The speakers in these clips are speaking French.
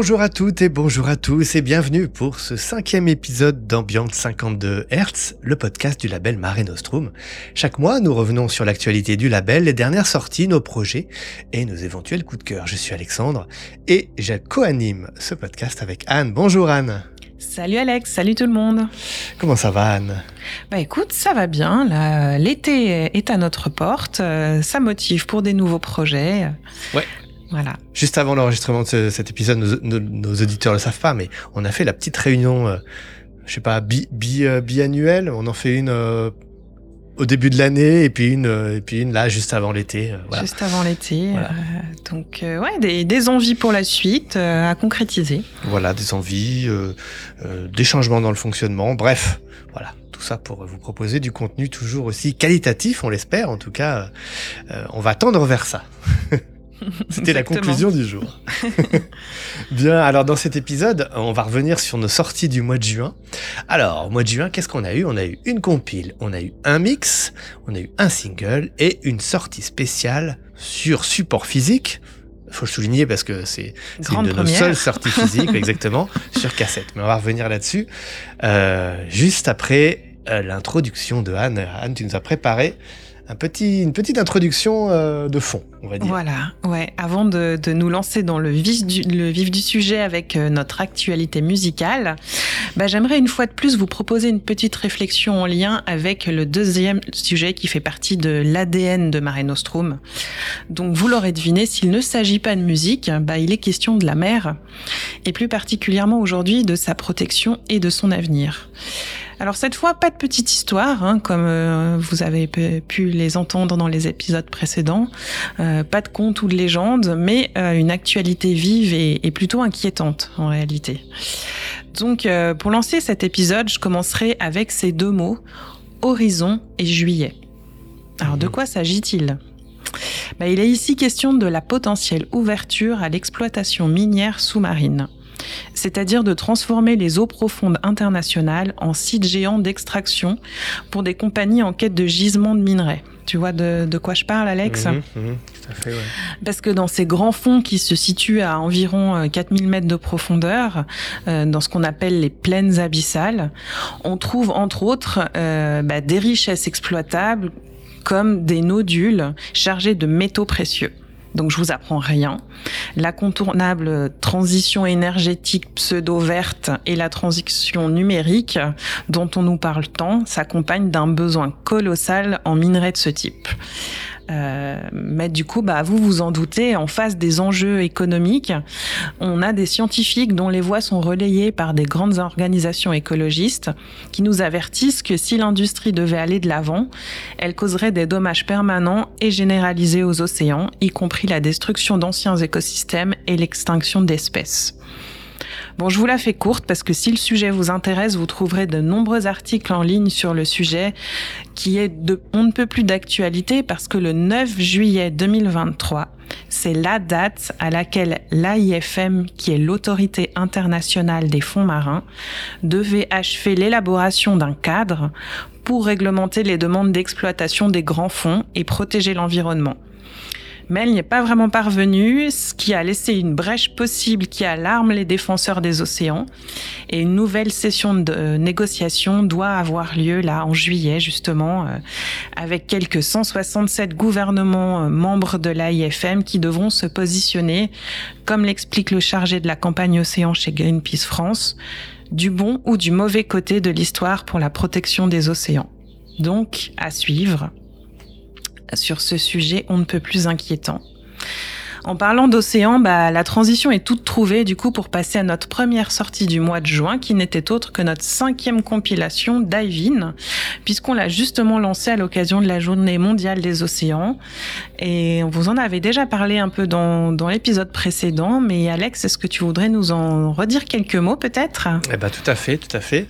Bonjour à toutes et bonjour à tous et bienvenue pour ce cinquième épisode d'Ambiance 52 Hertz, le podcast du label Mare Nostrum. Chaque mois, nous revenons sur l'actualité du label, les dernières sorties, nos projets et nos éventuels coups de cœur. Je suis Alexandre et je co-anime ce podcast avec Anne. Bonjour Anne. Salut Alex, salut tout le monde. Comment ça va Anne? Bah écoute, ça va bien. L'été est à notre porte. Euh, ça motive pour des nouveaux projets. Ouais. Voilà. Juste avant l'enregistrement de cet épisode, nos, nos, auditeurs le savent pas, mais on a fait la petite réunion, euh, je sais pas, bi, bi, euh, biannuelle. On en fait une euh, au début de l'année et puis une et puis une là juste avant l'été. Voilà. Juste avant l'été. donc ouais, des, des, envies pour la suite à concrétiser. Voilà, des envies, des changements dans le fonctionnement. Bref, voilà tout ça pour vous proposer du contenu toujours aussi qualitatif, on l'espère. En tout cas, on va tendre vers ça. C'était la conclusion du jour. Bien, alors dans cet épisode, on va revenir sur nos sorties du mois de juin. Alors, au mois de juin, qu'est-ce qu'on a eu? On a eu une compile, on a eu un mix, on a eu un single et une sortie spéciale sur support physique. Faut le souligner parce que c'est une de nos seules sorties physiques, exactement, sur cassette. Mais on va revenir là-dessus euh, juste après euh, l'introduction de Anne. Anne, tu nous as préparé un petit, une petite introduction euh, de fond, on va dire. Voilà, ouais. Avant de, de nous lancer dans le vif du, le vif du sujet avec euh, notre actualité musicale, bah, j'aimerais une fois de plus vous proposer une petite réflexion en lien avec le deuxième sujet qui fait partie de l'ADN de Mare Nostrum. Donc, vous l'aurez deviné, s'il ne s'agit pas de musique, bah, il est question de la mer, et plus particulièrement aujourd'hui de sa protection et de son avenir. Alors cette fois, pas de petite histoire, hein, comme euh, vous avez pu les entendre dans les épisodes précédents, euh, pas de conte ou de légende, mais euh, une actualité vive et, et, plutôt inquiétante en réalité. Donc pour lancer cet épisode, je commencerai avec ces deux mots, horizon et juillet. Alors de quoi s'agit-il? Bah, il est ici question de la potentielle ouverture à l'exploitation minière sous-marine c'est-à-dire de transformer les eaux profondes internationales en sites géants d'extraction pour des compagnies en quête de gisements de minerais. Tu vois de, de quoi je parle, Alex mmh, mmh, tout à fait, ouais. Parce que dans ces grands fonds qui se situent à environ 4000 mètres de profondeur, euh, dans ce qu'on appelle les plaines abyssales, on trouve entre autres euh, bah, des richesses exploitables comme des nodules chargés de métaux précieux. Donc je vous apprends rien. L'incontournable transition énergétique pseudo-verte et la transition numérique dont on nous parle tant s'accompagnent d'un besoin colossal en minerais de ce type. Euh, mais du coup, bah, vous vous en doutez, en face des enjeux économiques, on a des scientifiques dont les voix sont relayées par des grandes organisations écologistes qui nous avertissent que si l'industrie devait aller de l'avant, elle causerait des dommages permanents et généralisés aux océans, y compris la destruction d'anciens écosystèmes et l'extinction d'espèces. Bon, je vous la fais courte parce que si le sujet vous intéresse, vous trouverez de nombreux articles en ligne sur le sujet qui est de on ne peut plus d'actualité parce que le 9 juillet 2023, c'est la date à laquelle l'AIFM, qui est l'autorité internationale des fonds marins, devait achever l'élaboration d'un cadre pour réglementer les demandes d'exploitation des grands fonds et protéger l'environnement mais elle n'y est pas vraiment parvenue, ce qui a laissé une brèche possible qui alarme les défenseurs des océans. Et une nouvelle session de euh, négociation doit avoir lieu là en juillet justement, euh, avec quelques 167 gouvernements euh, membres de l'AIFM qui devront se positionner, comme l'explique le chargé de la campagne océan chez Greenpeace France, du bon ou du mauvais côté de l'histoire pour la protection des océans. Donc, à suivre sur ce sujet on ne peut plus inquiétant. En parlant d'océan, bah, la transition est toute trouvée du coup pour passer à notre première sortie du mois de juin, qui n'était autre que notre cinquième compilation Dive puisqu'on l'a justement lancée à l'occasion de la Journée mondiale des océans. Et on vous en avait déjà parlé un peu dans, l'épisode précédent, mais Alex, est-ce que tu voudrais nous en redire quelques mots peut-être? Eh ben tout à fait, tout à fait.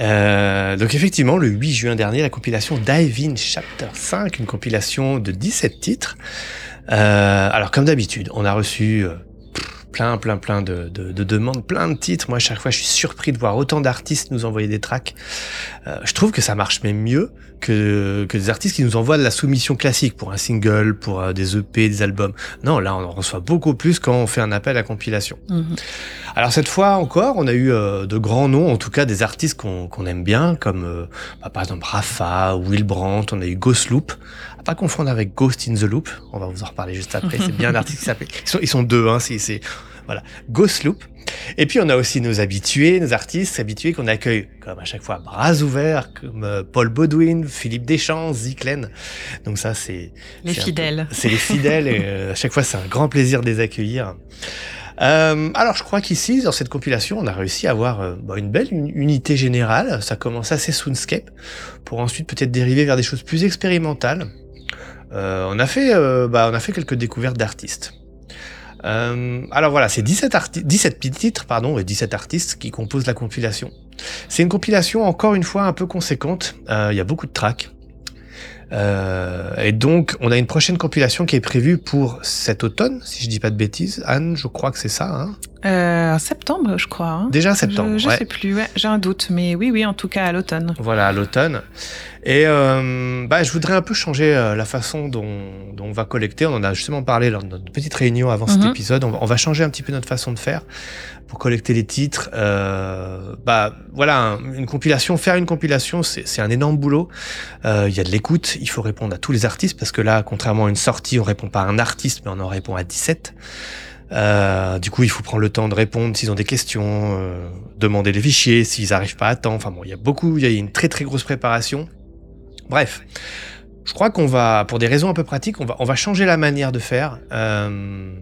Euh, donc effectivement, le 8 juin dernier, la compilation Dive In Chapter 5, une compilation de 17 titres. Euh, alors comme d'habitude, on a reçu euh, plein, plein, plein de, de, de, demandes, plein de titres. Moi, à chaque fois, je suis surpris de voir autant d'artistes nous envoyer des tracks. Euh, je trouve que ça marche même mieux que, que des artistes qui nous envoient de la soumission classique pour un single, pour euh, des EP, des albums. Non, là, on en reçoit beaucoup plus quand on fait un appel à compilation. Mhm. Alors cette fois encore, on a eu euh, de grands noms, en tout cas des artistes qu'on aime bien, comme euh, bah, par exemple Rafa, Will Brandt, on a eu Ghost Loop, à pas confondre avec Ghost in the Loop, on va vous en reparler juste après, c'est bien un artiste qui s'appelle, ils sont, ils sont deux, hein, c'est, voilà, Ghost Loop. Et puis on a aussi nos habitués, nos artistes habitués qu'on accueille comme à chaque fois bras ouverts, comme euh, Paul Baudouin, Philippe Deschamps, Ziklen. Donc ça c'est Les fidèles. c'est les fidèles et euh, à chaque fois c'est un grand plaisir de les accueillir. Euh, alors je crois qu'ici dans cette compilation on a réussi à avoir euh, bah, une belle uni- unité générale. Ça commence assez soundscape pour ensuite peut-être dériver vers des choses plus expérimentales. Euh, on a fait bah, on a fait quelques découvertes d'artistes. Alors voilà, c'est 17, arti 17 petits titres pardon, et 17 artistes qui composent la compilation. C'est une compilation encore une fois un peu conséquente. Il y a beaucoup de tracks. Euh, et donc, on a une prochaine compilation qui est prévue pour cet automne, si je dis pas de bêtises. Anne, je crois que c'est ça. Hein Euh, en septembre, je crois. hein. Déjà septembre. Je, je ouais. sais plus, ouais, j'ai un doute, mais oui, oui, en tout cas à l'automne. Voilà, à l'automne. Et euh, bah, je voudrais un peu changer la façon dont, dont on va collecter. On en a justement parlé lors de notre petite réunion avant cet Mhm. épisode. On va, on va changer un petit peu notre façon de faire pour collecter les titres. Euh, bah voilà, un- une compilation, faire une compilation, c'est un énorme boulot. Il y a de l'écoute, il faut répondre à tous les artistes parce que là, contrairement à une sortie, on répond pas à un artiste, mais on en répond à 17. Euh, du coup, il faut prendre le temps de répondre s'ils ont des questions, euh, demander les fichiers, s'ils arrivent pas à temps. Enfin bon, il y a beaucoup, il y a une très très grosse préparation. Bref, je crois qu'on va, pour des raisons un peu pratiques, on va, on va changer la manière de faire. Euh,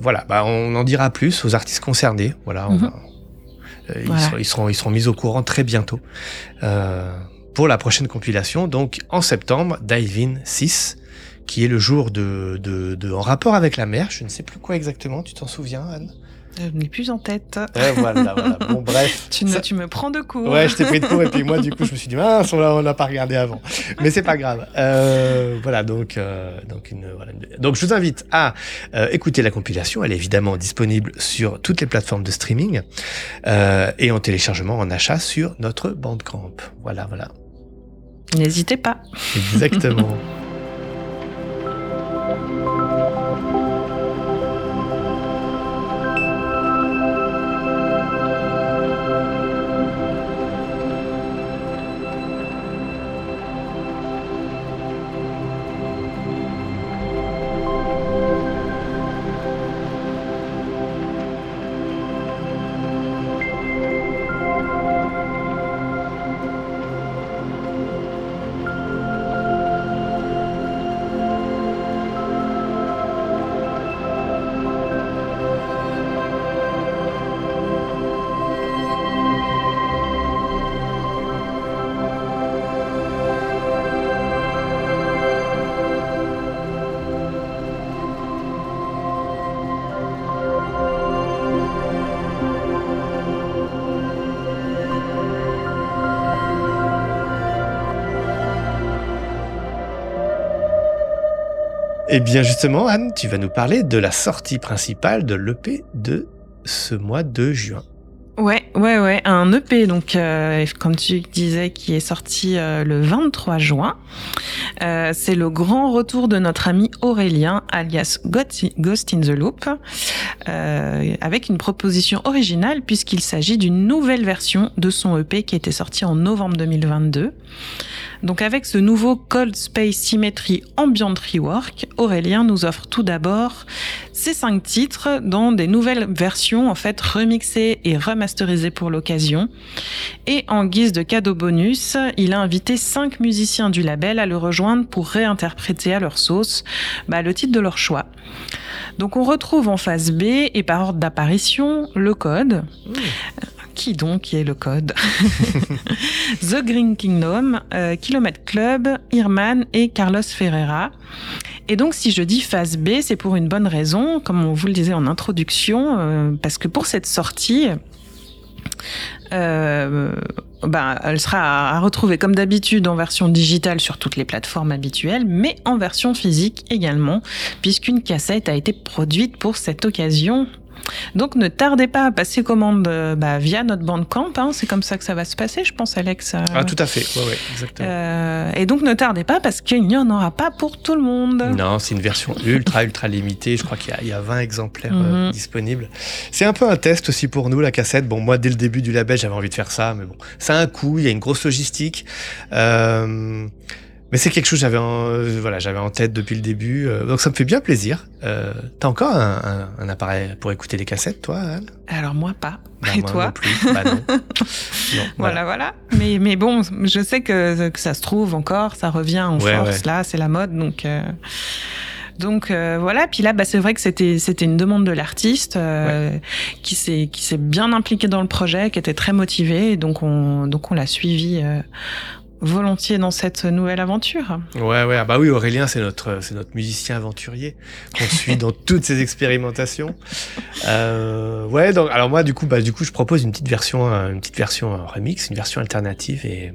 voilà, bah, on en dira plus aux artistes concernés. Voilà, on Mhm. va- ils, seront, ils, seront, ils seront mis au courant très bientôt pour la prochaine compilation. Donc en septembre, Dive In 6, qui est le jour de, de, de en rapport avec la mer. Je ne sais plus quoi exactement. Tu t'en souviens, Anne? Je n'ai plus en tête. Ouais, Voilà, voilà. Bon, bref. Tu, me- Ça- tu me prends de court. Ouais, je t'ai pris de court et puis moi du coup je me suis dit mince, on l'a pas regardé avant. Mais c'est pas grave. Euh, voilà donc euh, donc une voilà. Donc je vous invite à euh, écouter la compilation. Elle est évidemment disponible sur toutes les plateformes de streaming euh, et en téléchargement en achat sur notre Bandcamp. Voilà voilà. N'hésitez pas. Exactement. Eh bien justement, Anne, tu vas nous parler de la sortie principale de l'EP de ce mois de juin. Ouais, ouais, ouais, un EP, donc euh, comme tu disais, qui est sorti euh, le 23 juin. Euh, c'est le grand retour de notre ami Aurélien, alias Ghost in the Loop, euh, avec une proposition originale puisqu'il s'agit d'une nouvelle version de son EP qui était sorti en novembre 2022. Donc avec ce nouveau Cold Space Symmetry Ambient Rework, Aurélien nous offre tout d'abord ces cinq titres dans des nouvelles versions en fait remixées et remasterisées pour l'occasion. Et en guise de cadeau bonus, il a invité cinq musiciens du label à le rejoindre pour réinterpréter à leur sauce bah, le titre de leur choix. Donc on retrouve en phase B et par ordre d'apparition le code. Qui donc est le code? The Green Kingdom, euh, Kilomètre Club, Irman et Carlos Ferreira. Et donc, si je dis phase B, c'est pour une bonne raison, comme on vous le disait en introduction, euh, parce que pour cette sortie, euh, ben, elle sera à à retrouver comme d'habitude en version digitale sur toutes les plateformes habituelles, mais en version physique également, puisqu'une cassette a été produite pour cette occasion. Donc ne tardez pas à passer commande euh, bah, via notre bandcamp. Hein. C'est comme ça que ça va se passer, je pense, Alex. Ah, tout à fait. Ouais, ouais, exactement. Euh, et donc ne tardez pas parce qu'il n'y en aura pas pour tout le monde. Non, c'est une version ultra, ultra limitée. Je crois qu'il y, a 20 exemplaires euh, mhm. disponibles. C'est un peu un test aussi pour nous, la cassette. Bon, moi, dès le début du label, j'avais envie de faire ça, mais bon, ça a un coût, il y a une grosse logistique. Euh, mais c'est quelque chose que j'avais en, euh, voilà, j'avais en tête depuis le début, euh, donc ça me fait bien plaisir. Euh, T'as encore un, un, un, appareil pour écouter les cassettes, toi, Anne? Alors moi pas. Bah, Et moi toi non plus. Bah, non. non, voilà. voilà, Mais, mais bon, je sais que, que ça se trouve encore, ça revient en Ouais, force ouais. là, c'est la mode, donc. euh, Donc euh, voilà, puis là, bah, c'est vrai que c'était c'était une demande de l'artiste euh, qui s'est qui s'est bien impliqué dans le projet, qui était très motivé, et donc on donc on l'a suivi euh, volontiers dans cette nouvelle aventure. Ouais, ouais. Ah bah oui, Aurélien, c'est notre, c'est notre musicien aventurier qu'on suit dans toutes ses expérimentations. Euh, ouais. Donc, alors moi, du coup, bah, du coup, je propose une petite version, euh, une petite version euh, remix, une version alternative, et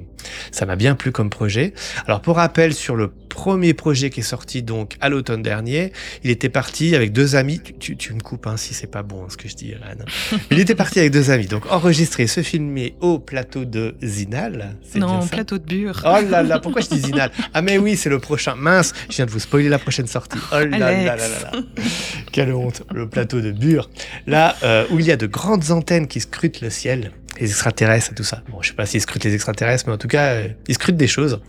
ça m'a bien plu comme projet. Alors, pour rappel, sur le premier projet qui est sorti donc à l'automne dernier, il était parti avec deux amis. Tu, tu, tu me coupes hein, si c'est pas bon hein, ce que je dis, Anne. Il était parti avec deux amis, donc enregistrer, se filmer au plateau de Zinal. bien Non, plateau de bure. Oh là là, pourquoi je dis Zinal Ah mais oui, c'est le prochain. Mince, je viens de vous spoiler la prochaine sortie. Oh là là là là là. Quelle honte. Le plateau de Bure. Là, euh, où il y a de grandes antennes qui scrutent le ciel. Les extraterrestres et tout ça. Bon, je sais pas s'ils scrutent les extraterrestres, mais en tout cas, euh, ils scrutent des choses.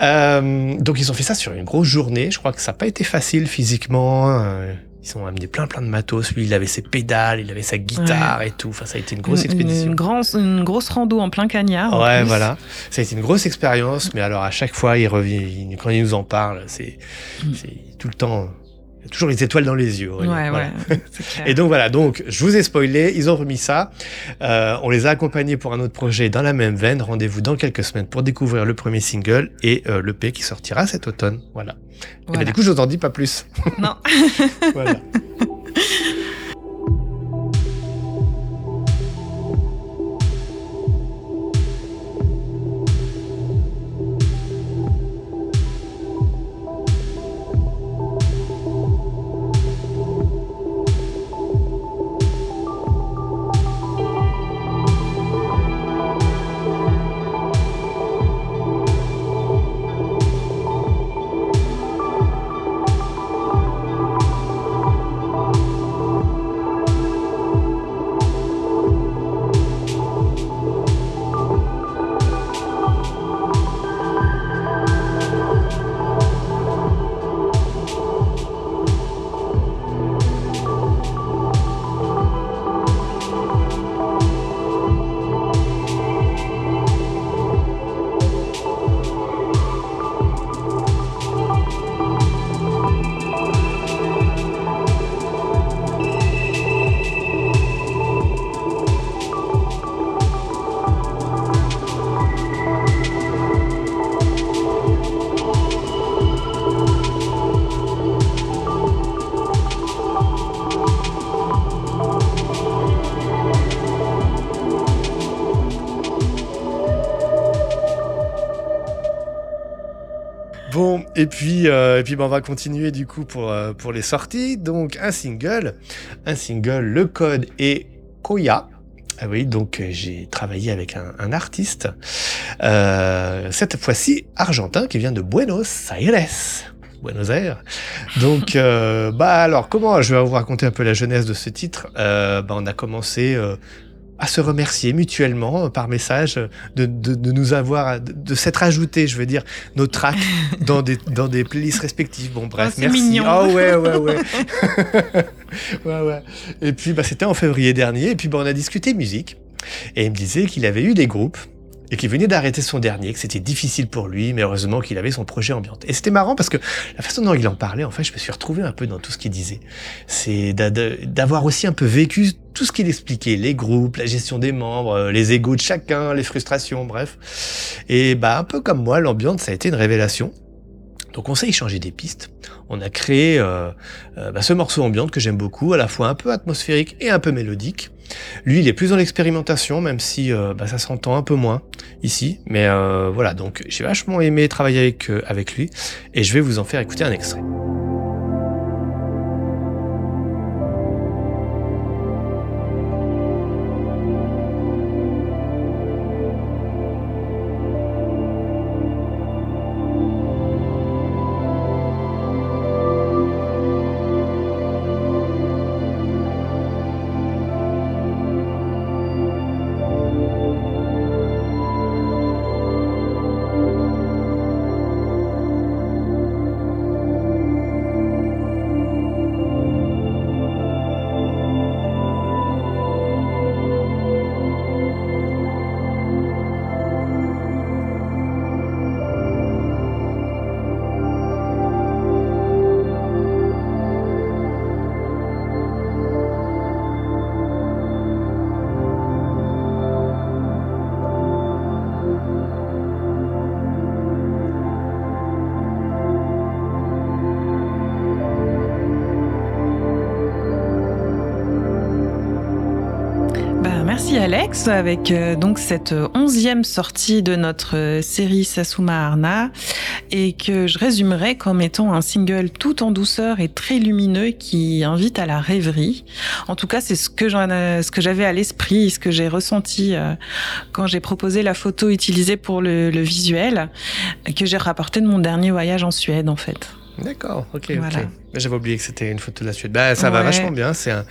Euh, donc ils ont fait ça sur une grosse journée. Je crois que ça n'a pas été facile physiquement. euh, ils ont amené plein plein de matos. Lui, il avait ses pédales, il avait sa guitare et tout. Enfin, ça a été une grosse Une- expédition. Une, grosse, une grosse rando en plein cagnard. en Ouais, plus. voilà. Ça a été une grosse expérience, mais alors à chaque fois, il revient, il- quand il nous en parle, c'est, Mm. c'est tout le temps, toujours les étoiles dans les yeux. Ouais. Voilà. ouais. Et donc voilà, donc je vous ai spoilé, ils ont remis ça. Euh, on les a accompagnés pour un autre projet dans la même veine. Rendez-vous dans quelques semaines pour découvrir le premier single et euh, l'EP qui sortira cet automne. Voilà. Et ben, du coup, je vous en dis pas plus. Non. voilà. et puis, euh, et puis ben, on va continuer du coup pour, euh, pour les sorties. Donc un single, un single, le code est Koya. Ah oui, donc euh, j'ai travaillé avec un, artiste, cette fois-ci argentin qui vient de Buenos Aires. Buenos Aires. Donc, bah alors, comment je vais vous raconter un peu la jeunesse de ce titre? Bah, On a commencé à se remercier mutuellement euh, par message euh, de, de, de nous avoir, de, de s'être ajouté, je veux dire, nos tracks dans des, dans des playlists respectives. Bon, bref, Oh, merci. mignon. Ah ouais, ouais, ouais. ouais, ouais. Et puis, bah, c'était en février dernier. Et puis, bah, on a discuté musique. Et il me disait qu'il avait eu des groupes et qu'il venait d'arrêter son dernier, que c'était difficile pour lui, mais heureusement qu'il avait son projet ambiante. Et c'était marrant parce que la façon dont il en parlait, en fait, je me suis retrouvé un peu dans tout ce qu'il disait. C'est d'a- d'a- d'avoir aussi un peu vécu tout ce qu'il expliquait, les groupes, la gestion des membres, euh, les égos de chacun, les frustrations, bref. Et bah, un peu comme moi, l'ambiance, ça a été une révélation. Donc on s'est échangé des pistes. On a créé euh, euh, bah, ce morceau ambiante que j'aime beaucoup, à la fois un peu atmosphérique et un peu mélodique. Lui, il est plus dans l'expérimentation, même si euh, bah, ça s'entend un peu moins ici. Mais voilà, donc j'ai vachement aimé travailler avec, avec lui et je vais vous en faire écouter un extrait. Alex avec euh, donc cette onzième sortie de notre euh, série Sasuma Arna et que je résumerai comme étant un single tout en douceur et très lumineux qui invite à la rêverie. En tout cas, c'est ce que j'en, ce que j'avais à l'esprit, ce que j'ai ressenti quand j'ai proposé la photo utilisée pour le, le visuel que j'ai rapporté de mon dernier voyage en Suède en fait. D'accord, ok, ok. J'avais oublié que c'était une photo de la Suède. Bah, ça va vachement bien. C'est un,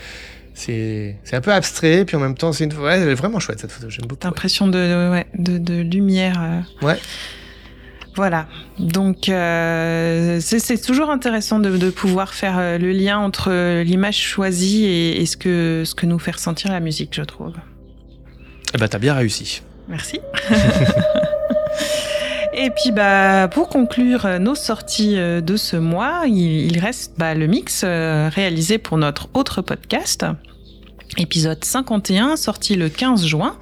c'est, c'est un peu abstrait, puis en même temps, c'est une, ouais, elle est vraiment chouette cette photo. J'aime beaucoup. L'impression de, ouais, de, de, lumière. Euh. Ouais. Voilà. Donc, euh, c'est, c'est toujours intéressant de, de, pouvoir faire euh, le lien entre l'image choisie et, et, ce, que, ce que nous fait ressentir la musique, je trouve. Eh ben, t'as bien réussi. Merci. Et puis bah pour conclure euh, nos sorties euh, de ce mois, il, reste bah, le mix euh, réalisé pour notre autre podcast. Épisode 51, sorti le 15 juin.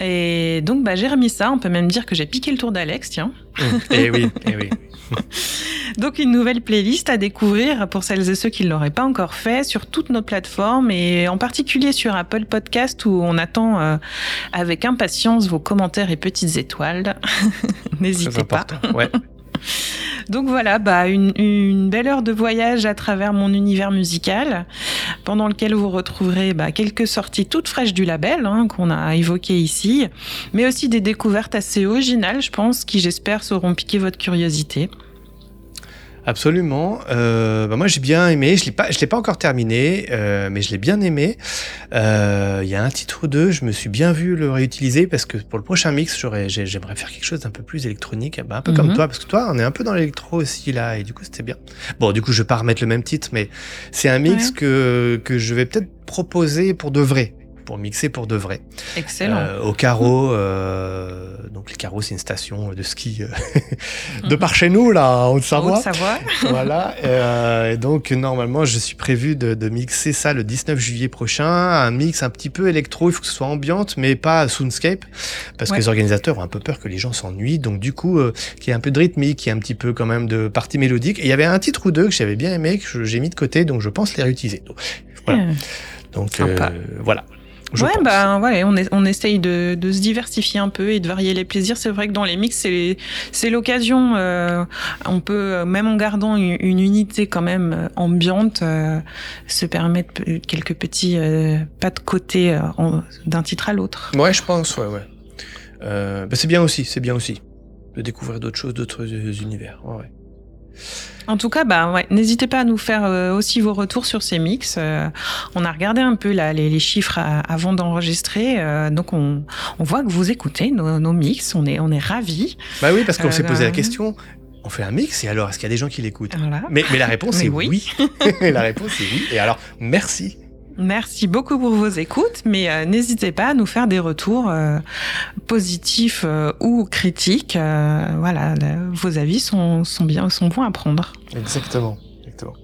Et donc, bah, j'ai remis ça. On peut même dire que j'ai piqué le tour d'Alex, tiens. Eh oui, eh oui. Donc une nouvelle playlist à découvrir pour celles et ceux qui ne l'auraient pas encore fait sur toutes nos plateformes et en particulier sur Apple Podcast où on attend euh, avec impatience vos commentaires et petites étoiles. N'hésitez pas. Ouais. Donc voilà, bah une, belle heure de voyage à travers mon univers musical, pendant lequel vous retrouverez bah, quelques sorties toutes fraîches du label hein, qu'on a évoquées ici, mais aussi des découvertes assez originales, je pense, qui j'espère sauront piquer votre curiosité. Absolument. Euh, bah moi, j'ai bien aimé. Je l'ai pas, je l'ai pas encore terminé, euh, mais je l'ai bien aimé. Euh, il y a un titre ou deux, je me suis bien vu le réutiliser parce que pour le prochain mix, j'aurais, j'aimerais faire quelque chose d'un peu plus électronique, bah, un peu comme mhm. toi, parce que toi, on est un peu dans l'électro aussi là, et du coup, c'était bien. Bon, du coup, je vais pas remettre le même titre, mais c'est un mix que que je vais peut-être proposer pour de vrai pour mixer pour de vrai. Excellent. Euh, au carreau, euh, donc les carreaux, c'est une station de ski euh, de par chez nous, là, en Haute-Savoie. Haute-Savoie. voilà. Et, donc, normalement, je suis prévu de, de, mixer ça le 19 juillet prochain. Un mix un petit peu électro, il faut que ce soit ambiante, mais pas soundscape, parce que les organisateurs ont un peu peur que les gens s'ennuient. Donc, du coup, qu'il y ait un peu de rythmique, qu'il y ait un petit peu quand même de partie mélodique. Et il y avait un titre ou deux que j'avais bien aimé, que j'ai mis de côté, donc je pense les réutiliser. Donc, voilà. Donc, voilà ouais, bah ouais, on, est, on essaye de, de, se diversifier un peu et de varier les plaisirs. C'est vrai que dans les mix, c'est, c'est l'occasion. Euh, on peut, même en gardant une, unité quand même euh, ambiante, euh, se permettre quelques petits euh, pas de côté d'un titre à l'autre. Ouais, je pense, ouais, ouais. Bah c'est bien aussi, c'est bien aussi de découvrir d'autres choses, d'autres univers. Ouais. En tout cas, bah ouais, n'hésitez pas à nous faire euh, aussi vos retours sur ces mix. Euh, on a regardé un peu là, les, les chiffres avant d'enregistrer, euh, donc on, on, voit que vous écoutez nos, nos, mix. On est on est ravis. Bah oui, parce qu'on s'est posé la question. On fait un mix et alors est-ce qu'il y a des gens qui l'écoutent? Voilà. mais, mais, la réponse est oui. oui. la réponse est oui. Et alors merci. Merci beaucoup pour vos écoutes, mais n'hésitez pas à nous faire des retours positifs euh, ou critiques. voilà, vos avis sont, sont, bien, sont bons à prendre. Exactement, exactement.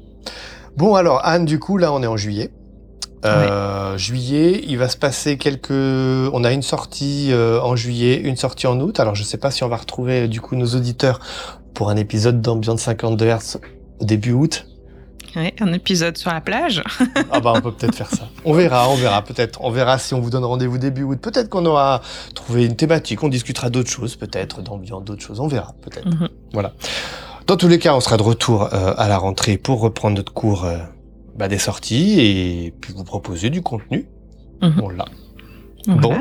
Bon alors Anne, du coup là on est en juillet. Ouais. Juillet, il va se passer quelques. On a une sortie en juillet, une sortie en août. Alors je sais pas si on va retrouver du coup nos auditeurs pour un épisode d'Ambiance 52 Hz au début août un épisode sur la plage. ah bah on peut peut-être faire ça. On verra, on verra peut-être. On verra si on vous donne rendez-vous début août. Peut-être qu'on aura trouvé une thématique, on discutera d'autres choses, peut-être d'ambiance, d'autres choses. On verra, peut-être. Mhm. Voilà. Dans tous les cas, on sera de retour euh, à la rentrée pour reprendre notre cours euh, bah, des sorties et puis vous proposer du contenu. Mhm. On l'a. Bon.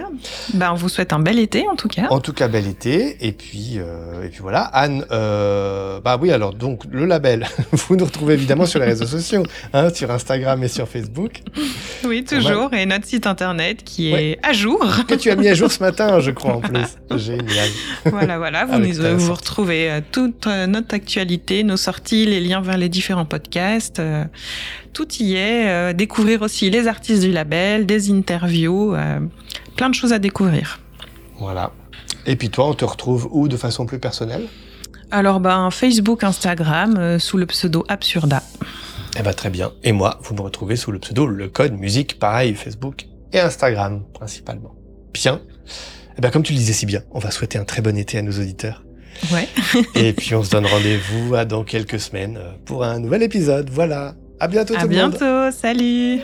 Ben, on vous souhaite un bel été en tout cas. En tout cas, bel été. Et puis, euh, et puis voilà. Anne, euh, bah oui, alors donc le label, vous nous retrouvez évidemment sur les réseaux sociaux, hein, sur Instagram et sur Facebook. Oui, toujours. Et notre site internet qui est à jour. Que tu as mis à jour ce matin, je crois en plus. Génial. Voilà, voilà. Vous, nous, vous retrouvez euh, toute notre actualité, nos sorties, les liens vers les différents podcasts. Euh, tout y est. Découvrir aussi les artistes du label, des interviews, plein de choses à découvrir. Voilà. Et puis toi, on te retrouve où de façon plus personnelle? Alors, ben, Facebook, Instagram, euh, sous le pseudo Absurda. Eh ben, très bien. Et moi, vous me retrouvez sous le pseudo Le Code Musique, pareil, Facebook et Instagram, principalement. Bien. Eh ben, comme tu le disais si bien, on va souhaiter un très bon été à nos auditeurs. Ouais. et puis, on se donne rendez-vous dans quelques semaines pour un nouvel épisode. Voilà. À bientôt à tout le monde. À bientôt, salut